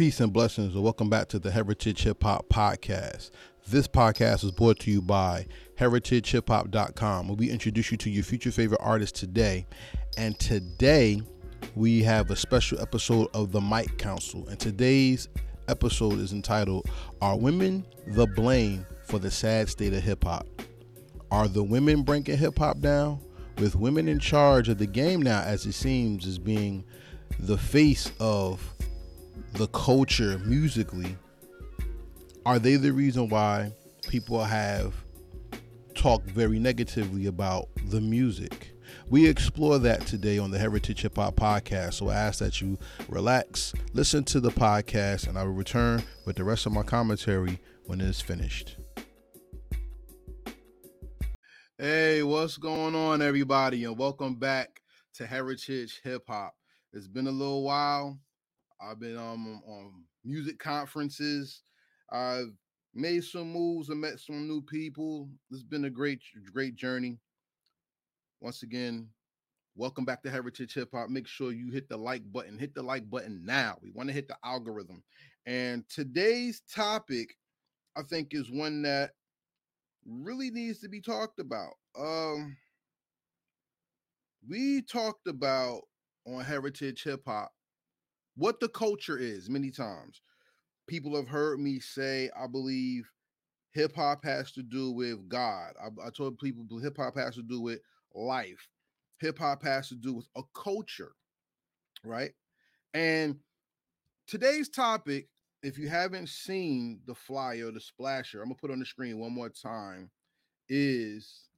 Peace and blessings, and welcome back to the Heritage Hip Hop Podcast. This podcast is brought to you by heritagehiphop.com, where we introduce you to your future favorite artists today. And today, we have a special episode of the Mic Council. And today's episode is entitled Are Women the Blame for the Sad State of Hip Hop? Are the women breaking hip hop down? With women in charge of the game now, as it seems, as being the face of the culture musically, are they the reason why people have talked very negatively about the music? We explore that today on the Heritage Hip Hop Podcast. So I ask that you relax, listen to the podcast, and I will return with the rest of my commentary when it is finished. Hey, what's going on, everybody? And welcome back to Heritage Hip Hop. It's been a little while. I've been um, on music conferences. I've made some moves and met some new people. It's been a great, great journey. Once again, welcome back to Heritage Hip Hop. Make sure you hit the like button. Hit the like button now. We want to hit the algorithm. And today's topic, I think, is one that really needs to be talked about. Um, we talked about on Heritage Hip Hop what the culture is many times. People have heard me say, I believe hip hop has to do with God. I, I told people hip hop has to do with life. Hip hop has to do with a culture, right? And today's topic, if you haven't seen the flyer, the splasher, I'm gonna put on the screen one more time, is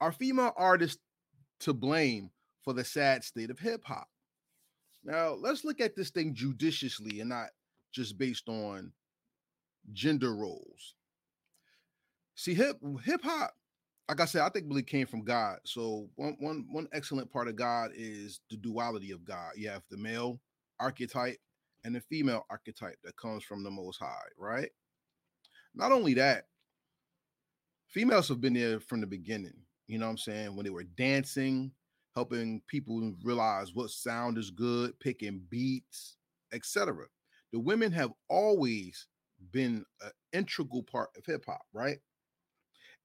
are female artists to blame for the sad state of hip hop? Now, let's look at this thing judiciously and not just based on gender roles. See, hip hip hop, like I said, I think really came from God. So one one one excellent part of God is the duality of God. You have the male archetype and the female archetype that comes from the Most High, right? Not only that, females have been there from the beginning. You know what I'm saying? When they were dancing, helping people realize what sound is good, picking beats, etc. The women have always been an integral part of hip hop, right?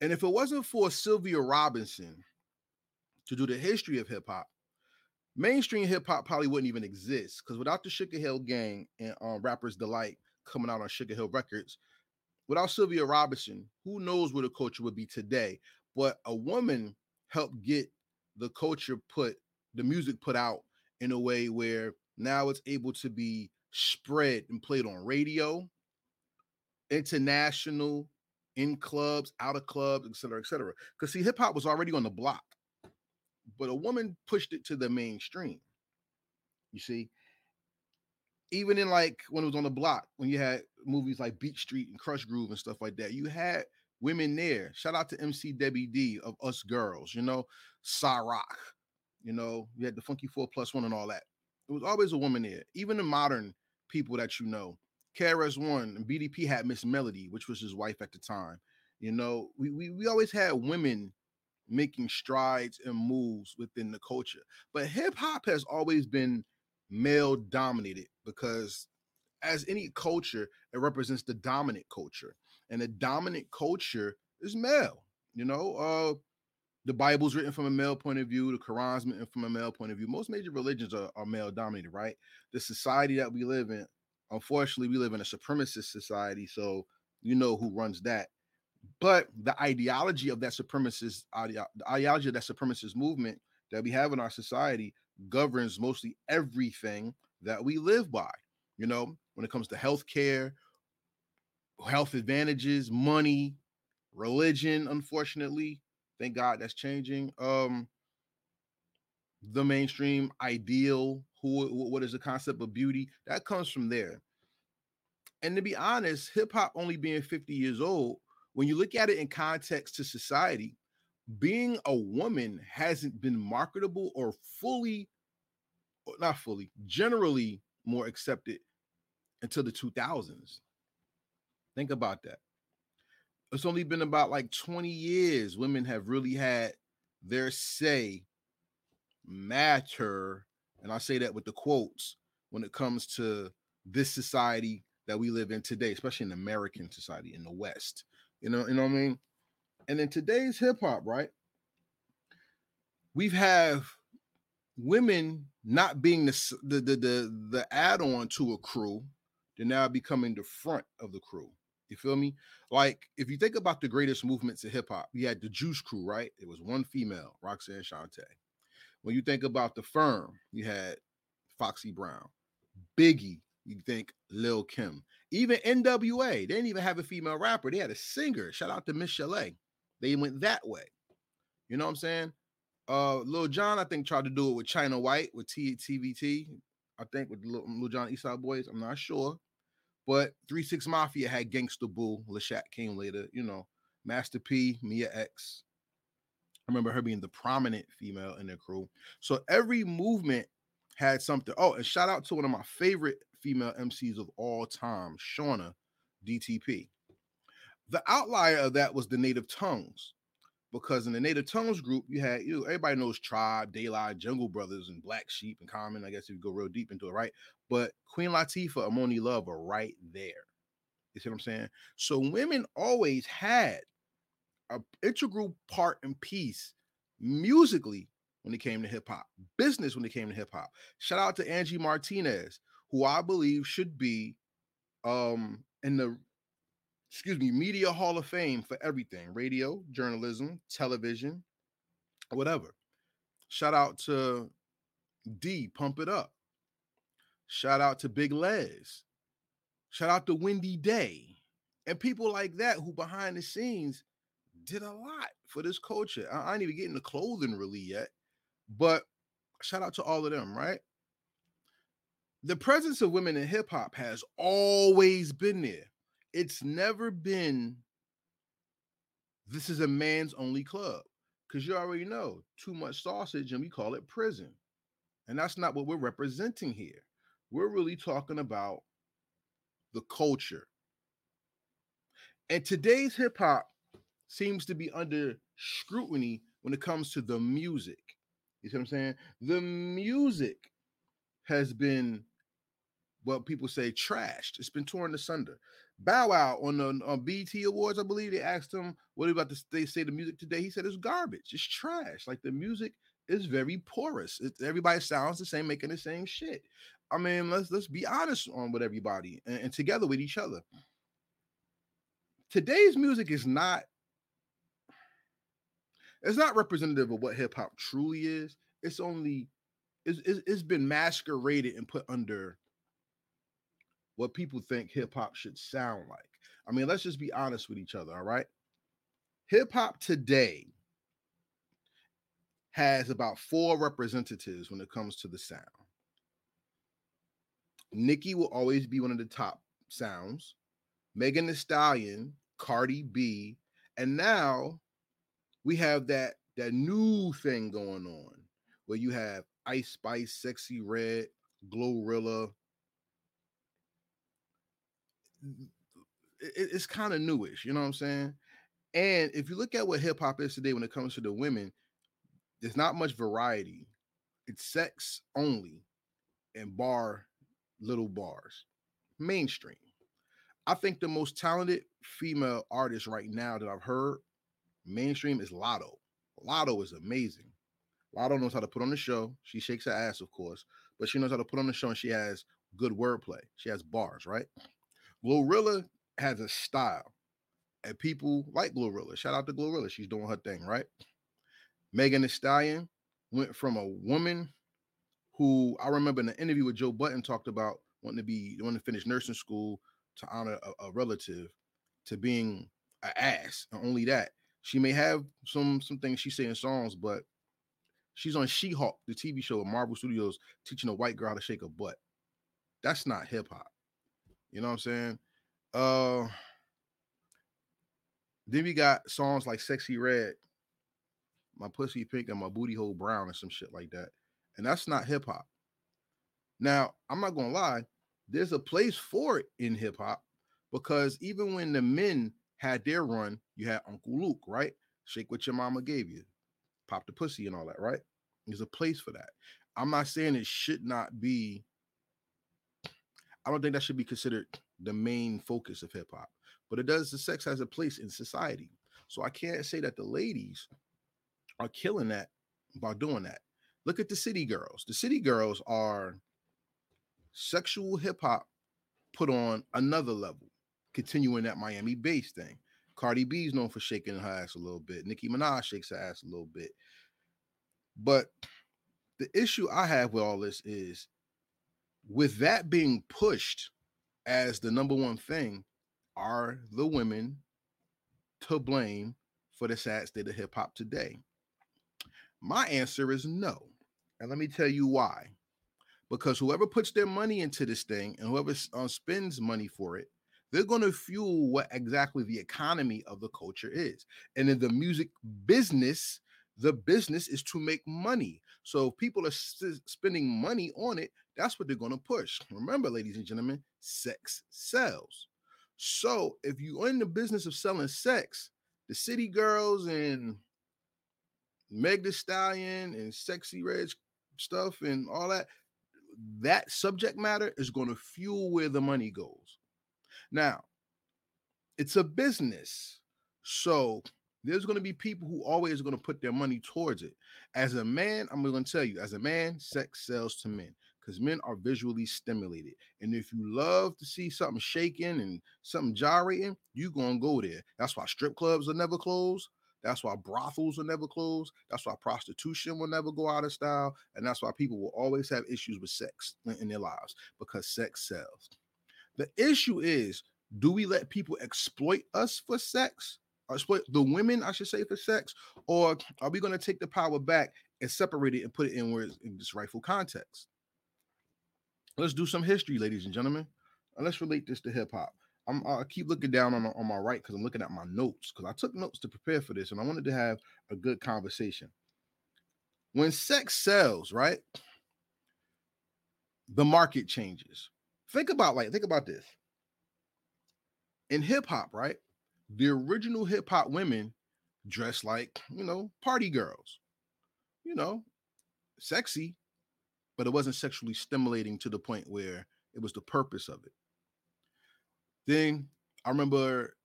And if it wasn't for Sylvia Robinson to do the history of hip hop, mainstream hip hop probably wouldn't even exist. Because without the Sugar Hill Gang and um, Rappers Delight coming out on Sugar Hill Records, without Sylvia Robinson, who knows where the culture would be today? But a woman helped get the culture put the music put out in a way where now it's able to be spread and played on radio, international, in clubs, out of clubs, et cetera, et cetera. Because see, hip hop was already on the block, but a woman pushed it to the mainstream. You see, even in like when it was on the block, when you had movies like Beat Street and Krush Groove and stuff like that, you had women there. Shout out to MC Debbie D of Us Girls, you know, Rock, you know, you had the Funky Four Plus One and all that. It was always a woman there. Even the modern people that you know, KRS One and BDP had Miss Melodie, which was his wife at the time. You know, we, we we always had women making strides and moves within the culture. But hip hop has always been male dominated because as any culture, it represents the dominant culture. And the dominant culture is male. You know, uh the Bible's written from a male point of view, the Quran's written from a male point of view. Most major religions are, are male dominated, right? The society that we live in, unfortunately, we live in a supremacist society, so you know who runs that. But the ideology of that supremacist the ideology of that supremacist movement that we have in our society governs mostly everything that we live by. You know, when it comes to healthcare, health advantages, money, religion, unfortunately, Thank God that's changing. Um, the mainstream ideal, who what is the concept of beauty? That comes from there. And to be honest, hip hop only being 50 years old, when you look at it in context to society, being a woman hasn't been marketable or fully, not fully, generally more accepted until the 2000s. Think about that it's only been about like 20 years women have really had their say matter and i say that with the quotes when it comes to this society that we live in today, especially in American society in the West. You know, you know what I mean? And in today's hip hop, right? We've have women not being the the the the, the add-on to a crew, they're now becoming the front of the crew. You feel me? Like if you think about the greatest movements in hip hop, you had the Juice Crew, right? It was one female, Roxanne Shante. When you think about the firm, you had Foxy Brown, Biggie, you think Lil Kim, even NWA. They didn't even have a female rapper. They had a singer. Shout out to Michel'le. They went that way. You know what I'm saying? Uh, Lil Jon, I think, tried to do it with China White with TVT. I think with Lil, Lil Jon Eastside Boys. I'm not sure. But 3 6 Mafia had Gangsta Boo. La Chat came later, you know. Master P, Mia X. I remember her being the prominent female in the crew. So every movement had something. Oh, and shout out to one of my favorite female MCs of all time, Shawnna DTP. The outlier of that was the Native Tongues because in the Native Tongues group, you had you know, everybody knows Tribe, Daylight, Jungle Brothers, and Black Sheep and Common. I guess if you go real deep into it, right? But Queen Latifah and Monie Love are right there. You see what I'm saying? So women always had a integral part and piece musically when it came to hip hop, business when it came to hip hop. Shout out to Angie Martinez, who I believe should be um in the excuse me, Media Hall of Fame for everything radio, journalism, television, whatever. Shout out to D, Pump It Up. Shout out to Big Lez. Shout out to Wendy Day. And people like that who behind the scenes did a lot for this culture. I, ain't even getting the clothing really yet, but shout out to all of them, right? The presence of women in hip hop has always been there it's never been this is a man's only club because you already know too much sausage and we call it prison. And that's not what we're representing here. We're really talking about the culture. And today's hip hop seems to be under scrutiny when it comes to the music. You see what I'm saying? The music has been what people say trashed. It's been torn asunder. Bow Wow on the on BT Awards, I believe they asked him what about the they say the music today. He said it's garbage, it's trash. Like the music is very porous. Everybody sounds the same, making the same shit. I mean, let's let's be honest on with everybody and, and together with each other. Today's music is not it's not representative of what hip hop truly is. It's only it's, it's been masqueraded and put under what people think hip hop should sound like. I mean, let's just be honest with each other, all right? Hip hop today has about four representatives when it comes to the sound. Nicki will always be one of the top sounds. Megan Thee Stallion, Cardi B, and now we have that that new thing going on where you have Ice Spice, Sexyy Red, Glorilla, it's kind of newish, you know what I'm saying? And if you look at what hip hop is today when it comes to the women, there's not much variety. It's sex only and bar little bars. Mainstream. I think the most talented female artist right now that I've heard mainstream is Latto. Latto is amazing. Latto knows how to put on the show. She shakes her ass, of course, but she knows how to put on the show and she has good wordplay. She has bars, right? Glorilla has a style, and people like Glorilla. Shout out to Glorilla. She's doing her thing, right? Megan Thee Stallion went from a woman who I remember in the interview with Joe Budden talked about wanting to be wanting to finish nursing school to honor a, a relative to being an ass. And only that. She may have some some things she say in songs, but she's on She-Hulk, the TV show at Marvel Studios, teaching a white girl how to shake a butt. That's not hip hop. You know what I'm saying? Uh then we got songs like Sexyy Red, My Pussy Pink, and My Booty Hole Brown, and some shit like that. And that's not hip hop. Now, I'm not gonna lie, there's a place for it in hip hop because even when the men had their run, you had Uncle Luke, right? Shake what your mama gave you, pop the pussy and all that, right? There's a place for that. I'm not saying it should not be I don't think that should be considered the main focus of hip hop. But it does. The sex has a place in society, so I can't say that the ladies are killing that by doing that. Look at the city girls. The city girls are sexual hip hop put on another level, continuing that Miami bass thing. Cardi B is known for shaking her ass a little bit. Nicki Minaj shakes her ass a little bit. But the issue I have with all this is with that being pushed as the number one thing, are the women to blame for the sad state of hip hop today? My answer is no. And let me tell you why. Because whoever puts their money into this thing and whoever uh, spends money for it, they're going to fuel what exactly the economy of the culture is. And in the music business, the business is to make money. So if people are st- spending money on it, that's what they're going to push. Remember, ladies and gentlemen, sex sells. So if you're in the business of selling sex, the city girls and Meg the Stallion and sexy red stuff and all that, that subject matter is going to fuel where the money goes. Now, it's a business. So there's going to be people who always are going to put their money towards it. As a man, I'm going to tell you, as a man, sex sells to men because men are visually stimulated. And if you love to see something shaking and something gyrating, you're going to go there. That's why strip clubs are never closed. That's why brothels will never close. That's why prostitution will never go out of style. And that's why people will always have issues with sex in their lives because sex sells. The issue is do we let people exploit us for sex? Uh, Exploit the women, I should say, for sex? Or are we going to take the power back and separate it and put it in where it's in its rightful context? Let's do some history, ladies and gentlemen. And let's relate this to hip hop. I'm I keep looking down on, on my right because I'm looking at my notes because I took notes to prepare for this and I wanted to have a good conversation. When sex sells, right? The market changes. Think about like think about this. In hip hop, right? The original hip hop women dressed like, you know, party girls. You know, sexy, but it wasn't sexually stimulating to the point where it was the purpose of it. Then I remember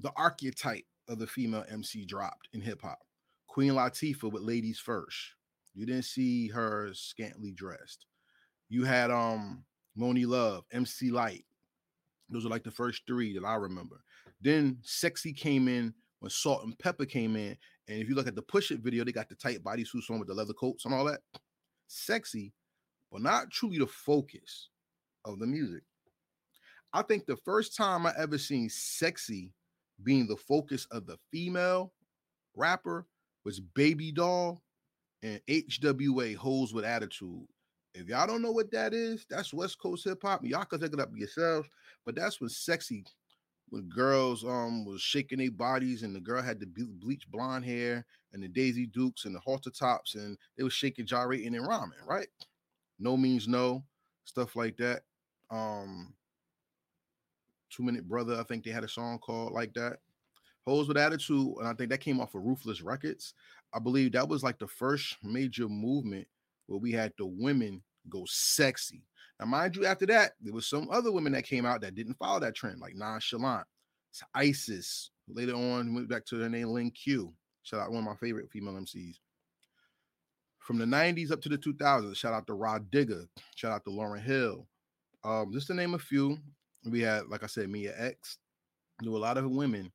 the archetype of the female MC dropped in hip hop. Queen Latifah with Ladies First. You didn't see her scantily dressed. You had um Monie Love, MC Lyte. Those are like the first three that I remember. Then Sexy came in when Salt-N-Pepa came in. And if you look at the push it video, they got the tight bodysuits on with the leather coats and all that. Sexy, but not truly the focus of the music. I think the first time I ever seen sexy being the focus of the female rapper was Baby Doll and HWA Hoes with Attitude. If y'all don't know what that is, that's West Coast hip hop. Y'all can look it up yourselves. But that's when sexy, when girls um was shaking their bodies and the girl had the bleach blonde hair and the Daisy Dukes and the halter tops and they was shaking, gyrating, and rhyming, right? No means no, stuff like that. Um, Two Minute Brother. I think they had a song called like that. Hoes with Attitude, and I think that came off of Ruthless Records. I believe that was like the first major movement where we had the women go sexy. Now, mind you, after that, there was some other women that came out that didn't follow that trend, like Nonchalant, it's Isis. Later on, went back to their name Lin Que. Shout out one of my favorite female MCs. From the 90s up to the 2000s, shout out to Rah Digga, shout out to Lauryn Hill. Um, just to name a few, we had, like I said, Mia X. There were a lot of women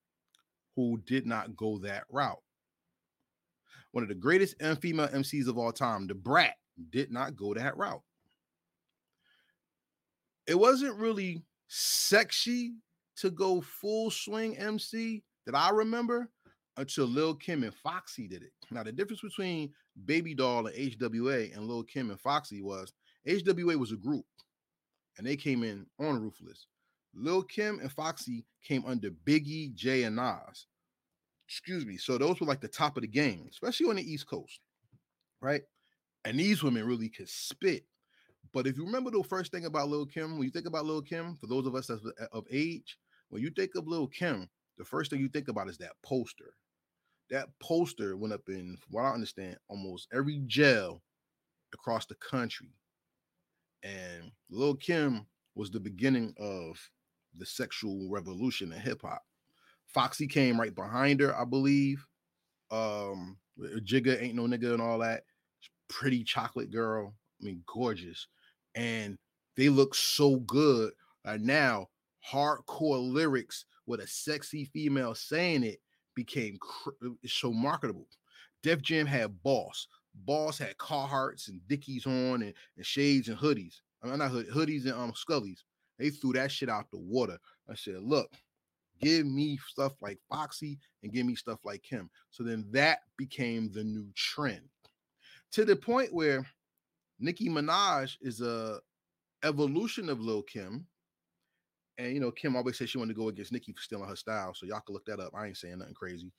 who did not go that route. One of the greatest female MCs of all time, Da Brat, did not go that route. It wasn't really sexy to go full swing MC that I remember until Lil Kim and Foxy did it. Now, the difference between Baby Doll and HWA and Lil Kim and Foxy was HWA was a group and they came in on Ruthless. Lil Kim and Foxy came under Biggie, Jay, and Nas. Excuse me. So those were like the top of the game, especially on the East Coast, right? And these women really could spit. But if you remember the first thing about Lil Kim, when you think about Lil Kim, for those of us that's of age, when you think of Lil Kim, the first thing you think about is that poster. That poster went up in, what I understand, almost every jail across the country. And Lil Kim was the beginning of the sexual revolution in hip hop. Foxy came right behind her, I believe. Um, Jigga ain't no nigga and all that. Pretty chocolate girl. I mean, gorgeous. And they look so good. And now hardcore lyrics with a sexy female saying it became cr- so marketable. Def Jam had Boss. Boss had Carhartts and Dickies on and, and shades and hoodies. I mean, not hood, hoodies and um scullies. They threw that shit out the water. I said, look, give me stuff like Foxy and give me stuff like him. So then that became the new trend to the point where Nicki Minaj is a evolution of Lil Kim. And you know, Kim always said she wanted to go against Nicki for stealing her style. So y'all can look that up. I ain't saying nothing crazy.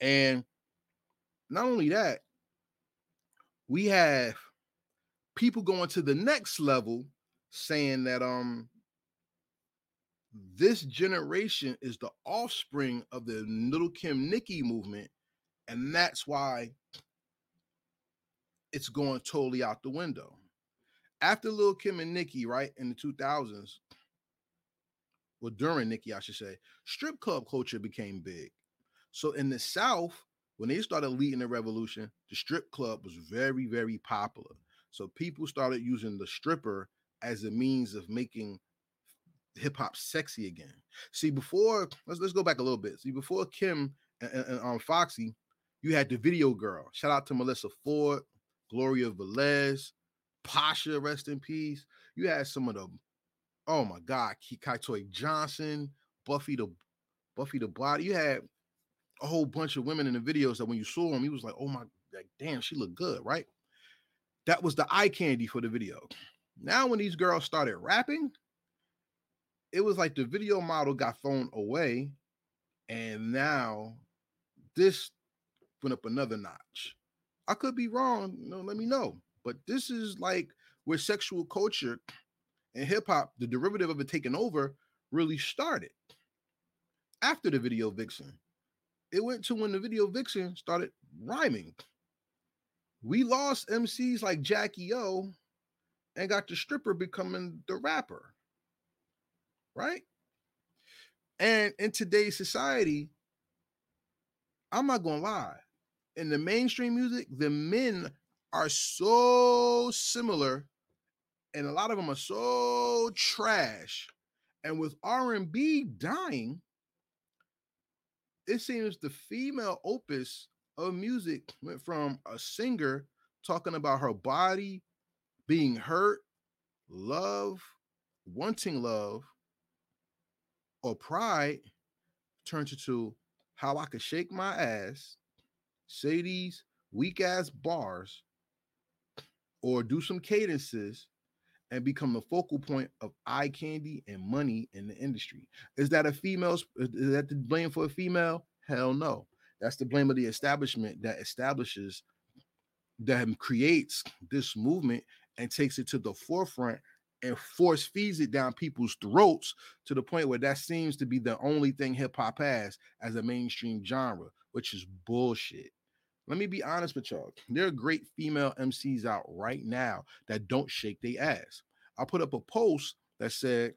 And not only that, we have people going to the next level saying that um this generation is the offspring of the little Kim Nicki movement, and that's why it's going totally out the window. After Lil Kim and Nicki, right in the 2000s, well, during Nicki, I should say, strip club culture became big. So in the South, when they started leading the revolution, the strip club was very, very popular. So people started using the stripper as a means of making hip hop sexy again. See, before let's let's go back a little bit. See, before Kim and, and, and um, Foxy, you had the video girl. Shout out to Melissa Ford, Gloria Velez, Pasha, rest in peace. You had some of the, oh my God, Kai Johnson, Buffy the Buffy the Body. You had a whole bunch of women in the videos that when you saw them, you was like, oh my, like, damn, she looked good, right? That was the eye candy for the video. Now, when these girls started rapping, it was like the video model got thrown away, and now this went up another notch. I could be wrong. You know, let me know. But this is like where sexual culture and hip hop, the derivative of it taking over, really started. After the video vixen, it went to when the video vixen started rhyming. We lost MCs like Jackie O and got the stripper becoming the rapper right? And in today's society, I'm not gonna lie, in the mainstream music, the men are so similar, and a lot of them are so trash. And with R&B dying, it seems the female opus of music went from a singer talking about her body being hurt, love, wanting love, or pride turns into how I could shake my ass, say these weak ass bars, or do some cadences and become the focal point of eye candy and money in the industry. Is that a female's is that the blame for a female? Hell no. That's the blame of the establishment that establishes that creates this movement and takes it to the forefront and force feeds it down people's throats to the point where that seems to be the only thing hip hop has as a mainstream genre, which is bullshit. Let me be honest with y'all. There are great female MCs out right now that don't shake their ass. I put up a post that said,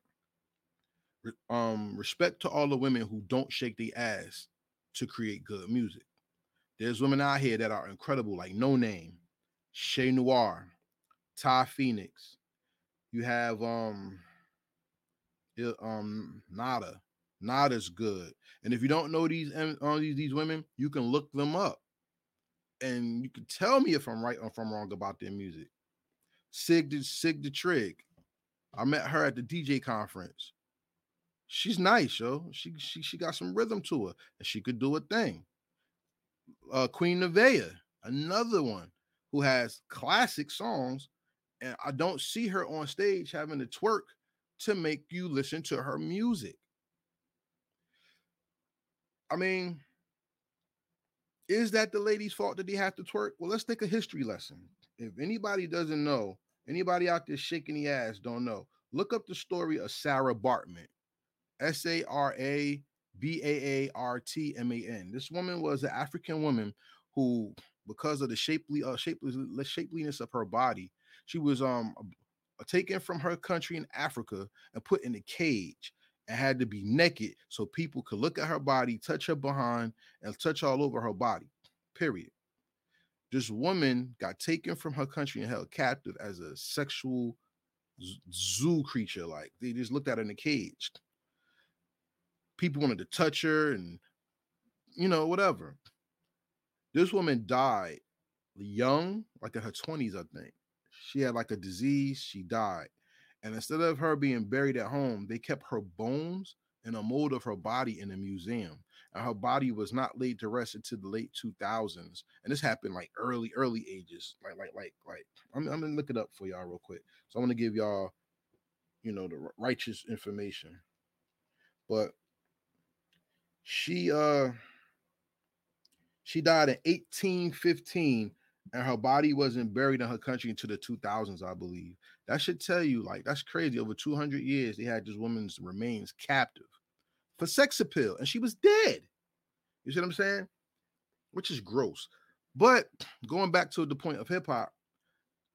um, respect to all the women who don't shake their ass to create good music. There's women out here that are incredible, like Noname, Shay Noir, Ty Phoenix, you have um um Nada. Nada's good. And if you don't know these all these, these women, you can look them up. And you can tell me if I'm right or if I'm wrong about their music. Sig the Sig the Trig. I met her at the DJ conference. She's nice, yo. She she she got some rhythm to her, and she could do a thing. Uh, Queen Nevaeh, another one who has classic songs and I don't see her on stage having to twerk to make you listen to her music. I mean, is that the lady's fault that they have to twerk? Well, let's take a history lesson. If anybody doesn't know, anybody out there shaking the ass don't know, look up the story of Sara Baartman. S A R A B A A R T M A N. This woman was an African woman who, because of the shapely uh, shapeliness, shapeliness of her body, she was um taken from her country in Africa and put in a cage and had to be naked so people could look at her body, touch her behind, and touch all over her body. Period. This woman got taken from her country and held captive as a sexual zoo creature. Like they just looked at her in a cage. People wanted to touch her and, you know, whatever. This woman died young, like in her 20s, I think. She had like a disease, she died. And instead of her being buried at home, they kept her bones and a mold of her body in a museum. And her body was not laid to rest until the late 2000s. And this happened like early, early ages. Like, like, like, like, I'm, I'm gonna look it up for y'all real quick. So I'm gonna give y'all, you know, the righteous information. But she uh she died in 1815 and her body wasn't buried in her country until the 2000s, I believe. That should tell you, like, that's crazy. Over 200 years, they had this woman's remains captive for sex appeal, and she was dead. You see what I'm saying? Which is gross. But going back to the point of hip hop,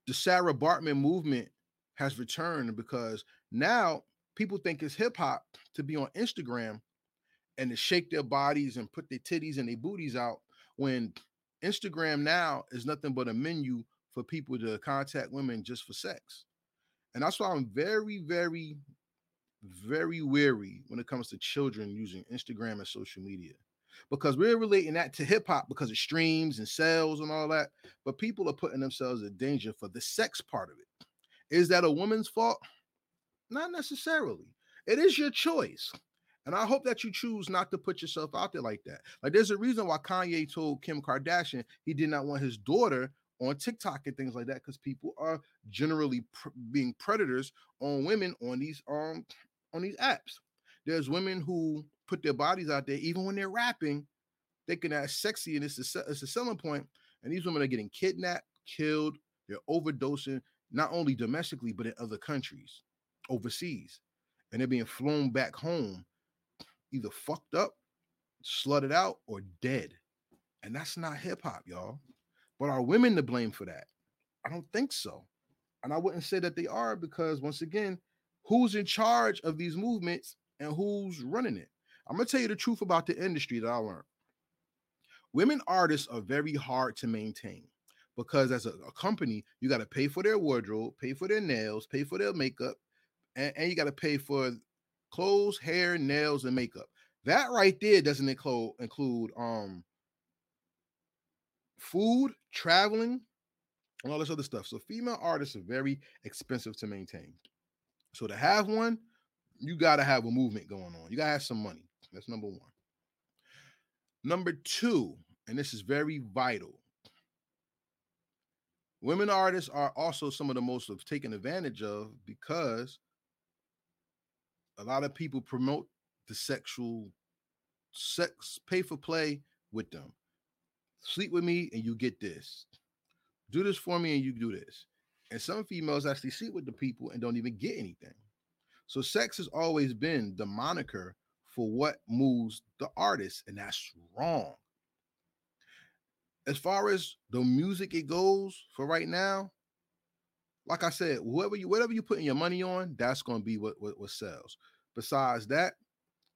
the Sara Baartman movement has returned because now people think it's hip hop to be on Instagram and to shake their bodies and put their titties and their booties out when Instagram now is nothing but a menu for people to contact women just for sex. And that's why I'm very, very, very wary when it comes to children using Instagram and social media. Because we're relating that to hip hop because of streams and sales and all that. But people are putting themselves in danger for the sex part of it. Is that a woman's fault? Not necessarily. It is your choice. And I hope that you choose not to put yourself out there like that. Like there's a reason why Kanye told Kim Kardashian he did not want his daughter on TikTok and things like that because people are generally pr- being predators on women on these um on these apps. There's women who put their bodies out there even when they're rapping, thinking that sexy and it's a, it's a selling point. And these women are getting kidnapped, killed, they're overdosing not only domestically but in other countries, overseas, and they're being flown back home either fucked up, slutted out, or dead. And that's not hip hop, y'all. But are women to blame for that? I don't think so. And I wouldn't say that they are because, once again, who's in charge of these movements and who's running it? I'm going to tell you the truth about the industry that I learned. Women artists are very hard to maintain because, as a, a company, you got to pay for their wardrobe, pay for their nails, pay for their makeup, and, and you got to pay for clothes, hair, nails, and makeup. That right there doesn't include include um food, traveling, and all this other stuff. So female artists are very expensive to maintain. So to have one, you got to have a movement going on. You got to have some money. That's number one. Number two, and this is very vital. Women artists are also some of the most of taken advantage of because a lot of people promote the sexual sex pay for play with them. Sleep with me and you get this. Do this for me and you do this. And some females actually sleep with the people and don't even get anything. So sex has always been the moniker for what moves the artist, and that's wrong. As far as the music it goes for right now, like I said, whoever you whatever you putting your money on, that's to be what, what what sells. Besides that,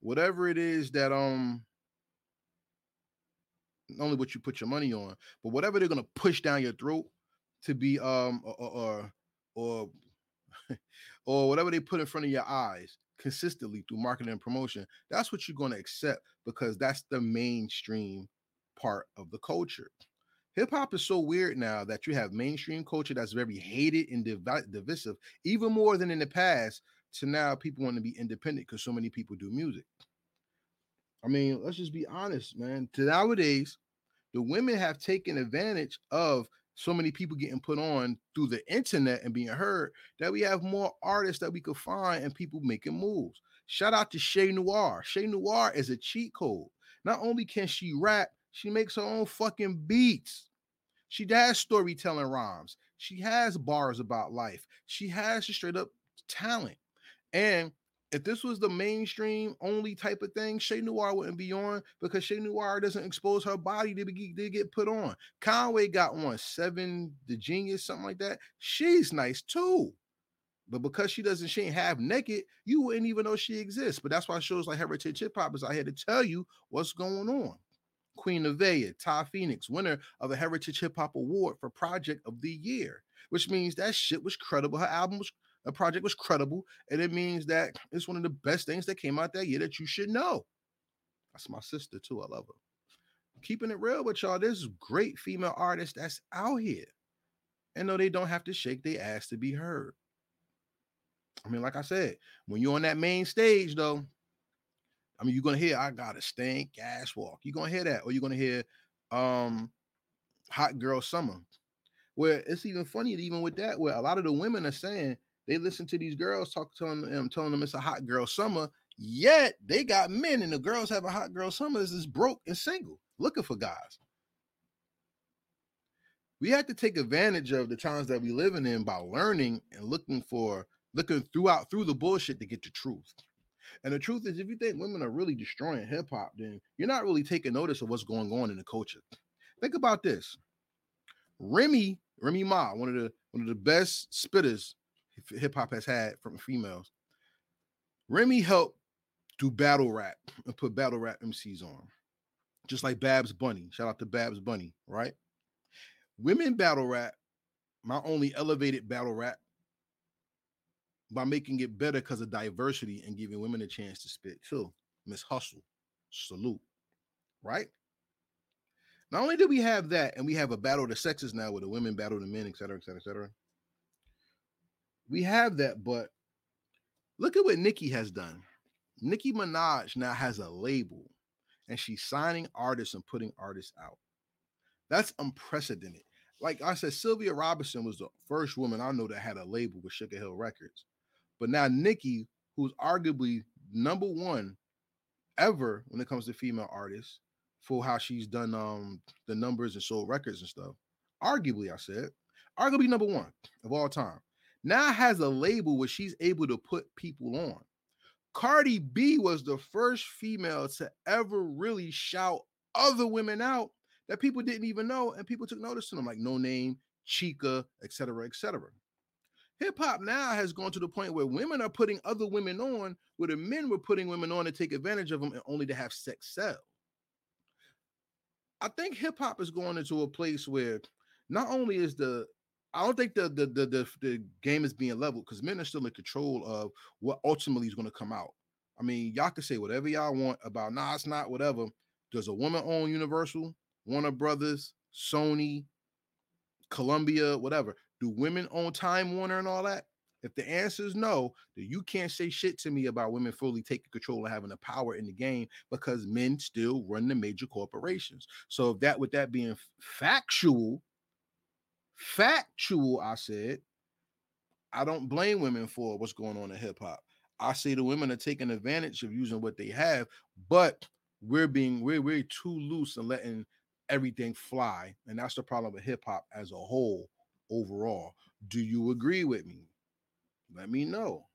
whatever it is that um not only what you put your money on, but whatever they're gonna push down your throat to be um or or or, or whatever they put in front of your eyes consistently through marketing and promotion, that's what you're gonna accept because that's the mainstream part of the culture. Hip hop is so weird now that you have mainstream culture that's very hated and div- divisive, even more than in the past. To now, people want to be independent because so many people do music. I mean, let's just be honest, man. To nowadays, the women have taken advantage of so many people getting put on through the internet and being heard that we have more artists that we could find and people making moves. Shout out to Shay Noir. Shay Noir is a cheat code. Not only can she rap, she makes her own fucking beats. She has storytelling rhymes. She has bars about life. She has straight up talent. And if this was the mainstream only type of thing, Shay Noir wouldn't be on because Shay Noir doesn't expose her body to, be, to get put on. Conway got one, Seven the Genius, something like that. She's nice too. But because she doesn't, she ain't half naked, you wouldn't even know she exists. But that's why shows like Heritage Hip Hop is out here to tell you what's going on. Queen Nevaeh, Ty Phoenix, winner of a Heritage Hip Hop Award for Project of the Year, which means that shit was credible. Her album was a project was credible, and it means that it's one of the best things that came out that year that you should know. That's my sister too. I love her. Keeping it real with y'all, there's great female artists that's out here. And no, they don't have to shake their ass to be heard. I mean, like I said, when you're on that main stage, though, I mean, you're gonna hear I got a stank ass walk. You're gonna hear that, or you're gonna hear um hot girl summer. Where it's even funny, even with that, where a lot of the women are saying they listen to these girls talk to them, telling them it's a hot girl summer, yet they got men and the girls have a hot girl summer is broke and single, looking for guys. We have to take advantage of the times that we're living in by learning and looking for looking throughout through the bullshit to get the truth. And the truth is, if you think women are really destroying hip hop, then you're not really taking notice of what's going on in the culture. Think about this: Remy, Remy Ma, one of the one of the best spitters hip hop has had from females. Remy helped do battle rap and put battle rap MCs on, just like Babs Bunny. Shout out to Babs Bunny, right? Women battle rap, my only elevated battle rap by making it better because of diversity and giving women a chance to spit too. Miss Hustle, salute, right? Not only do we have that, and we have a battle of the sexes now with the women battle the men, et cetera, et cetera, et cetera. We have that, but look at what Nicki has done. Nicki Minaj now has a label and she's signing artists and putting artists out. That's unprecedented. Like I said, Sylvia Robinson was the first woman I know that had a label with Sugar Hill Records. But now Nicki, who's arguably number one ever when it comes to female artists for how she's done um the numbers and sold records and stuff. Arguably, I said, arguably number one of all time. Now has a label where she's able to put people on. Cardi B was the first female to ever really shout other women out that people didn't even know, and people took notice to them, like Noname, Chika, etc., etc. Hip hop now has gone to the point where women are putting other women on, where the men were putting women on to take advantage of them and only to have sex sell. I think hip hop is going into a place where not only is the I don't think the the the the, the game is being leveled because men are still in control of what ultimately is going to come out. I mean, y'all can say whatever y'all want about nah, it's not whatever. Does a woman own Universal, Warner Brothers, Sony, Columbia, whatever? Do women own Time Warner and all that? If the answer is no, then you can't say shit to me about women fully taking control and having the power in the game because men still run the major corporations. So that with that being factual, factual, I said, I don't blame women for what's going on in hip hop. I say the women are taking advantage of using what they have, but we're being we're we're too loose and letting everything fly, and that's the problem with hip hop as a whole overall. Do you agree with me? Let me know.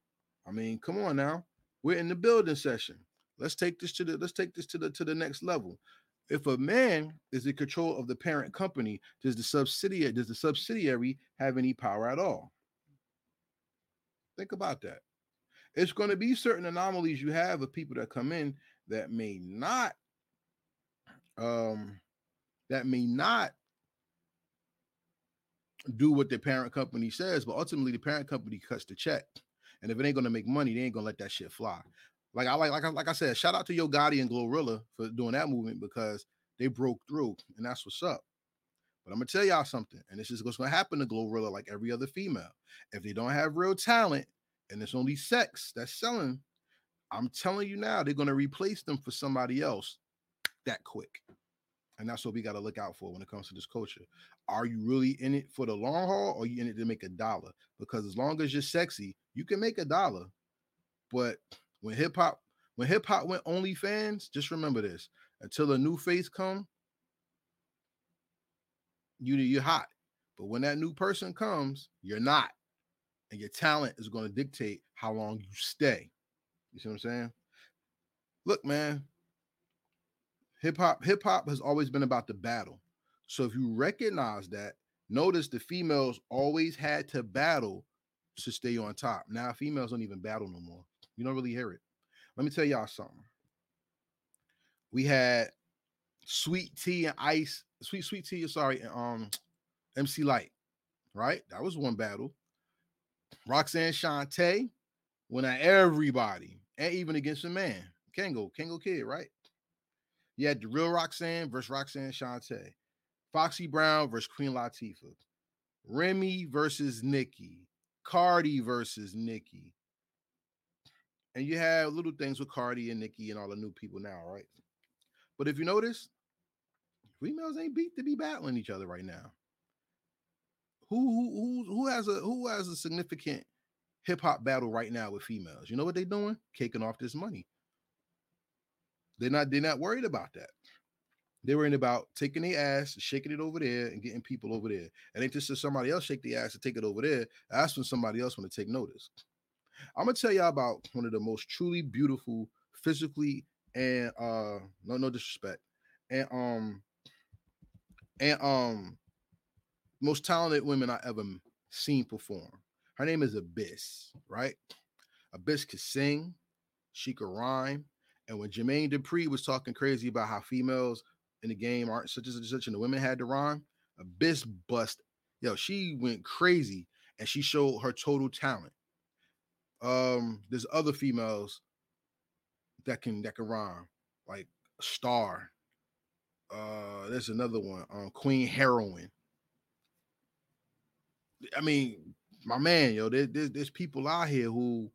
I mean, come on now. We're in the building session. Let's take this to the let's take this to the to the next level. If a man is in control of the parent company, does the subsidiary does the subsidiary have any power at all? Think about that. It's going to be certain anomalies you have of people that come in that may not um that may not do what the parent company says, but ultimately the parent company cuts the check. And if it ain't gonna make money, they ain't gonna let that shit fly. Like I like like I, like I said, shout out to Yo Gotti and Glorilla for doing that movement because they broke through, and that's what's up. But I'm gonna tell y'all something, and this is what's gonna happen to Glorilla, like every other female. If they don't have real talent and it's only sex that's selling, I'm telling you now, they're gonna replace them for somebody else that quick. And that's what we got to look out for when it comes to this culture. Are you really in it for the long haul or you in it to make a dollar? Because as long as you're sexy, you can make a dollar. But when hip hop, when hip hop went OnlyFans, just remember this: until a new face come, you you're hot. But when that new person comes, you're not, and your talent is going to dictate how long you stay. You see what I'm saying? Look, man, Hip hop, hip hop has always been about the battle. So if you recognize that, notice the females always had to battle to stay on top. Now females don't even battle no more. You don't really hear it. Let me tell y'all something. We had Sweet Tee and Ice, Sweet Sweet Tee, sorry, and um MC Lyte, right? That was one battle. Roxanne Shante went at everybody, and even against a man. Kangol, Kangol Kid, right? You had the real Roxanne versus Roxanne Shante. Foxy Brown versus Queen Latifah. Remy versus Nicki. Cardi versus Nicki. And you have little things with Cardi and Nicki and all the new people now, right? But if you notice, females ain't beat to be battling each other right now. Who who who who has a who has a significant hip hop battle right now with females? You know what they're doing? Caking off this money. They're not they're not worried about that. They're worried about taking their ass, shaking it over there, and getting people over there. And ain't just somebody else shake the ass and take it over there. That's when somebody else want to take notice. I'm gonna tell y'all about one of the most truly beautiful, physically and uh no no disrespect, and um and um most talented women I ever seen perform. Her name is Abyss, right? Abyss could sing, she could rhyme, and when Jermaine Dupri was talking crazy about how females in the game aren't such and such and the women had to rhyme, Abyss bust. Yo, she went crazy and she showed her total talent. Um, there's other females that can that can rhyme, like Star. Uh, there's another one, um, Queen Herawin. I mean, my man, yo, there, there's people out here who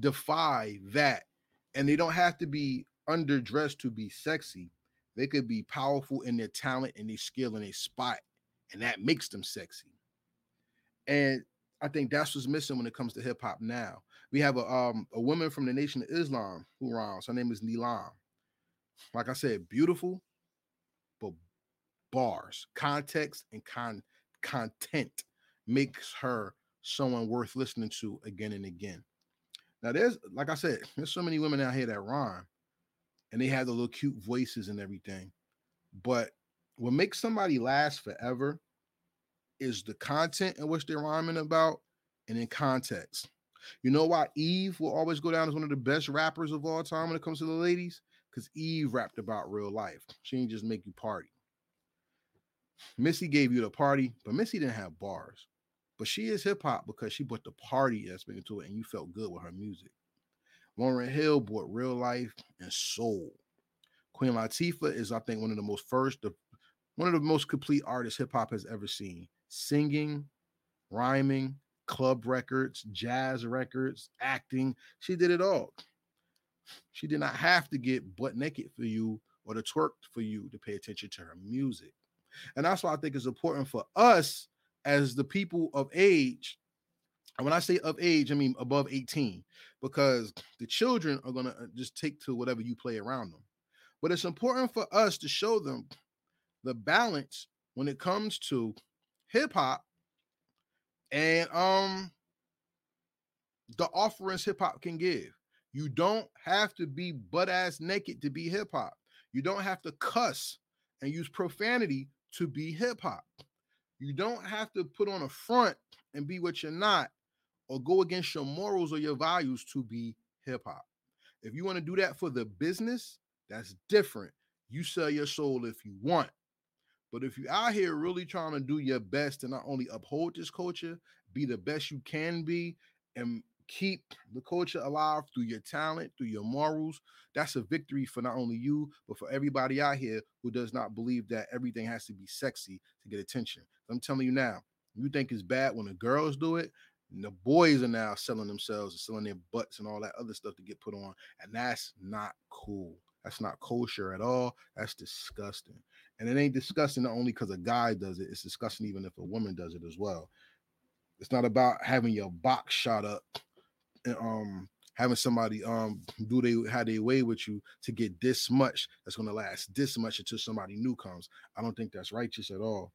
defy that and they don't have to be underdressed to be sexy. They could be powerful in their talent and their skill and their spot, and that makes them sexy. And I think that's what's missing when it comes to hip hop now. We have a um a woman from the Nation of Islam who rhymes. Her name is Neelam. Like I said, beautiful, but bars, context, and con content makes her someone worth listening to again and again. Now, there's like I said, there's so many women out here that rhyme and they have the little cute voices and everything. But what makes somebody last forever is the content in which they're rhyming about and in context. You know why Eve will always go down as one of the best rappers of all time when it comes to the ladies? Because Eve rapped about real life. She didn't just make you party. Missy gave you the party, but Missy didn't have bars. But she is hip hop because she brought the party aspect into it, and you felt good with her music. Lauryn Hill brought real life and soul. Queen Latifah is, I think, one of the most first, the, one of the most complete artists hip hop has ever seen. Singing, rhyming, club records, jazz records, acting. She did it all. She did not have to get butt naked for you or to twerk for you to pay attention to her music. And that's why I think it's important for us as the people of age and when I say of age, I mean above 18, because the children are going to uh, just take to whatever you play around them. But it's important for us to show them the balance when it comes to hip hop and um the offerings hip hop can give. You don't have to be butt ass naked to be hip hop. You don't have to cuss and use profanity to be hip hop. You don't have to put on a front and be what you're not or go against your morals or your values to be hip hop. If you want to do that for the business, that's different. You sell your soul if you want. But if you're out here really trying to do your best to not only uphold this culture, be the best you can be, and keep the culture alive through your talent, through your morals, that's a victory for not only you, but for everybody out here who does not believe that everything has to be sexy to get attention. I'm telling you now, you think it's bad when the girls do it, and the boys are now selling themselves and selling their butts and all that other stuff to get put on. And that's not cool. That's not kosher at all. That's disgusting. And it ain't disgusting not only because a guy does it, it's disgusting even if a woman does it as well. It's not about having your box shot up um having somebody um do they how they way with you to get this much that's gonna last this much until somebody new comes. I don't think that's righteous at all.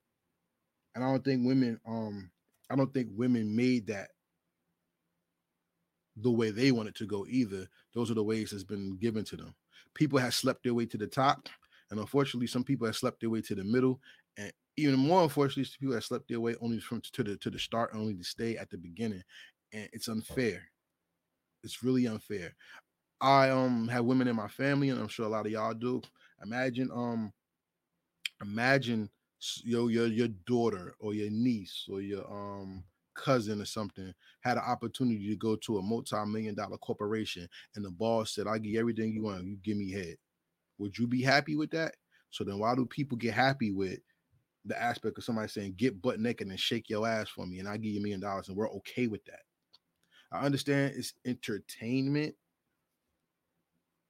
And I don't think women um I don't think women made that the way they want it to go either. Those are the ways that's been given to them. People have slept their way to the top, and unfortunately, some people have slept their way to the middle, and even more unfortunately, some people have slept their way only from to the to the start, only to stay at the beginning. and it's unfair. It's really unfair. I um have women in my family, and I'm sure a lot of y'all do. Imagine um, imagine your your your daughter or your niece or your um cousin or something had an opportunity to go to a multi-million dollar corporation and the boss said, I'll give you everything you want, you give me head. Would you be happy with that? So then why do people get happy with the aspect of somebody saying get butt naked and shake your ass for me and I give you a million dollars and we're okay with that? I understand it's entertainment,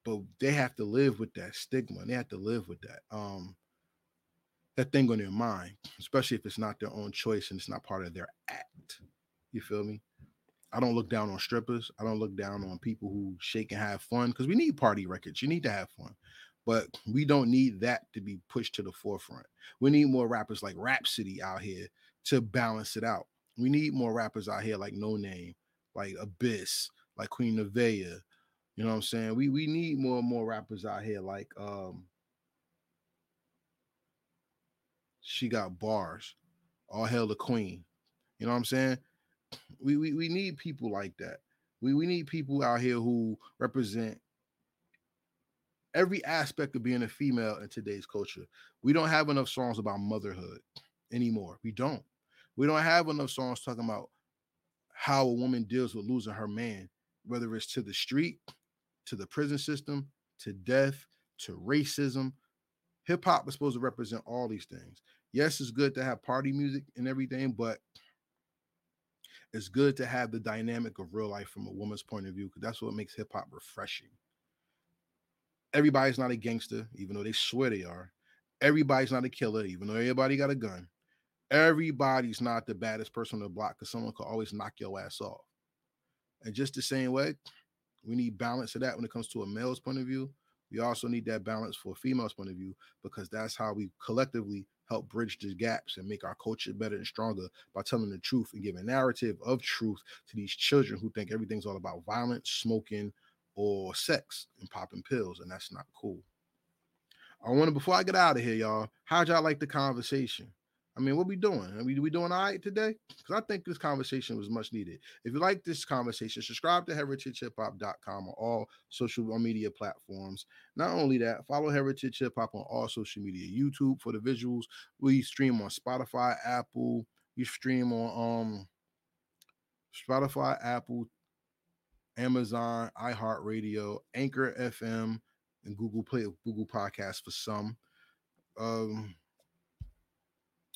but they have to live with that stigma. They have to live with that. Um that thing on their mind, especially if it's not their own choice and it's not part of their act. You feel me? I don't look down on strippers. I don't look down on people who shake and have fun because we need party records. You need to have fun, but we don't need that to be pushed to the forefront. We need more rappers like Rapsody out here to balance it out. We need more rappers out here like Noname, like Abyss, like Queen Nevaeh. You know what I'm saying? We we need more and more rappers out here like um she got bars. All Hail the Queen. You know what I'm saying? We we, we need people like that. We we need people out here who represent every aspect of being a female in today's culture. We don't have enough songs about motherhood anymore. We don't. We don't have enough songs talking about how a woman deals with losing her man, whether it's to the street, to the prison system, to death, to racism. Hip hop is supposed to represent all these things yes, it's good to have party music and everything, but it's good to have the dynamic of real life from a woman's point of view because that's what makes hip hop refreshing. Everybody's not a gangster, even though they swear they are. Everybody's not a killer, even though everybody got a gun. Everybody's not the baddest person on the block because someone could always knock your ass off. And just the same way, we need balance of that when it comes to a male's point of view. We also need that balance for a female's point of view because that's how we collectively help bridge the gaps and make our culture better and stronger by telling the truth and giving narrative of truth to these children who think everything's all about violence, smoking, or sex and popping pills, and that's not cool. I want to before I get out of here, y'all. How'd y'all like the conversation? I mean, what we doing? We doing all right today? Because I think this conversation was much needed. If you like this conversation, subscribe to heritagehiphop.com on all social media platforms. Not only that, follow Heritage Hip Hop on all social media. YouTube for the visuals. We stream on Spotify, Apple. You stream on um Spotify, Apple, Amazon, iHeartRadio, Anchor FM, and Google Play, Google Podcasts for some. Um,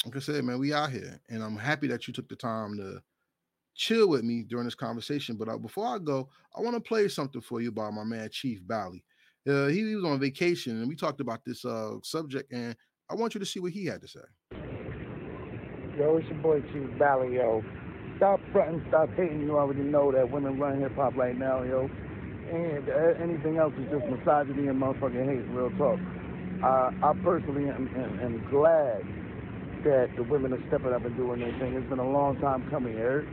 like I said, man, we out here, and I'm happy that you took the time to chill with me during this conversation. But uh, before I go, I want to play something for you by my man Chief Bally. Uh, he, he, was on vacation, and we talked about this uh, subject, and I want you to see what he had to say. Yo, it's your boy Chief Bally, yo. Stop fronting, stop hating. You already know that women run hip hop right now, yo. And uh, anything else is just misogyny and motherfucking hate, real talk. Uh, I personally am, am, am glad that the women are stepping up and doing their thing. It's been a long time coming, Eric.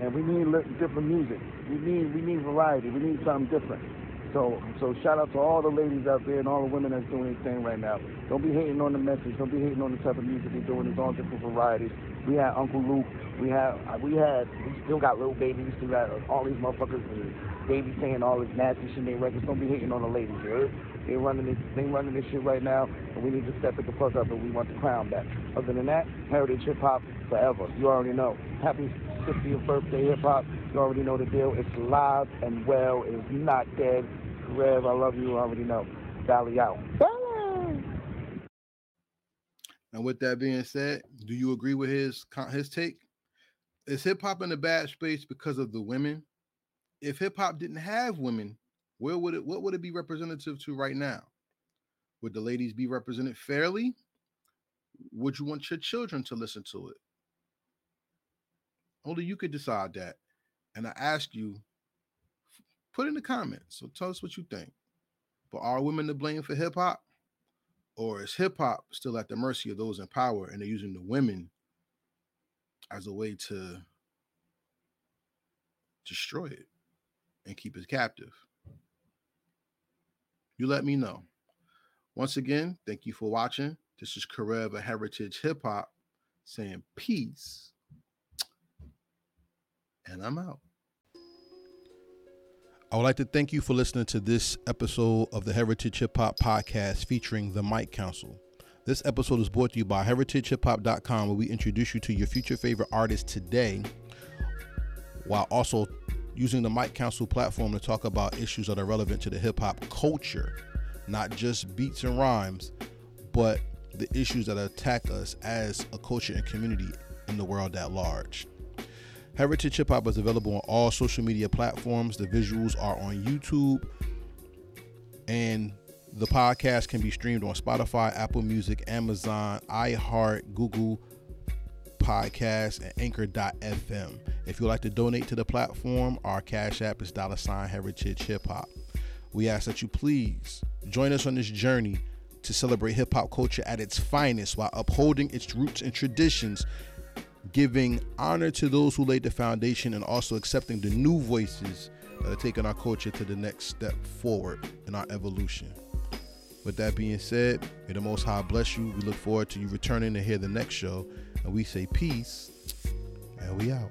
And we need different music. We need we need variety. We need something different. So so shout out to all the ladies out there and all the women that's doing their thing right now. Don't be hating on the message. Don't be hating on the type of music we're doing. It's all different varieties. We had Uncle Luke. We have uh, we had we still got Lil Baby. We still got uh, all these motherfuckers and baby saying all this nasty shit in their records. Don't be hating on the ladies, you they running this, they running this shit right now, and we need to step it the fuck up, and we want the crown back. Other than that, heritage hip hop forever. You already know. Happy 50th birthday hip hop. You already know the deal. It's live and well. It's not dead. Rev, I love you. I already know. Valley out. And with that being said, do you agree with his his take? Is hip hop in a bad space because of the women? If hip hop didn't have women, where would it what would it be representative to right now? Would the ladies be represented fairly? Would you want your children to listen to it? Only you could decide that. And I ask you, put in the comments. So tell us what you think. But are women to blame for hip hop? Or is hip hop still at the mercy of those in power and they're using the women as a way to destroy it and keep it captive? you let me know. Once again, thank you for watching. This is Karev Heritage Hip Hop saying peace. And I'm out. I would like to thank you for listening to this episode of the Heritage Hip Hop Podcast featuring the Mic Council. This episode is brought to you by heritagehiphop.com, where we introduce you to your future favorite artists today, while also using the Mic Council platform to talk about issues that are relevant to the hip hop culture, not just beats and rhymes, but the issues that attack us as a culture and community in the world at large. Heritage Hip Hop is available on all social media platforms. The visuals are on YouTube, and the podcast can be streamed on Spotify, Apple Music, Amazon, iHeart, Google Podcasts, and Anchor.fm. If you'd like to donate to the platform, our Cash App is dollar sign Heritage Hip Hop. We ask that you please join us on this journey to celebrate hip hop culture at its finest while upholding its roots and traditions giving honor to those who laid the foundation and also accepting the new voices that are taking our culture to the next step forward in our evolution. With that being said, may the Most High bless you. We look forward to you returning to hear the next show. And we say peace, and we out.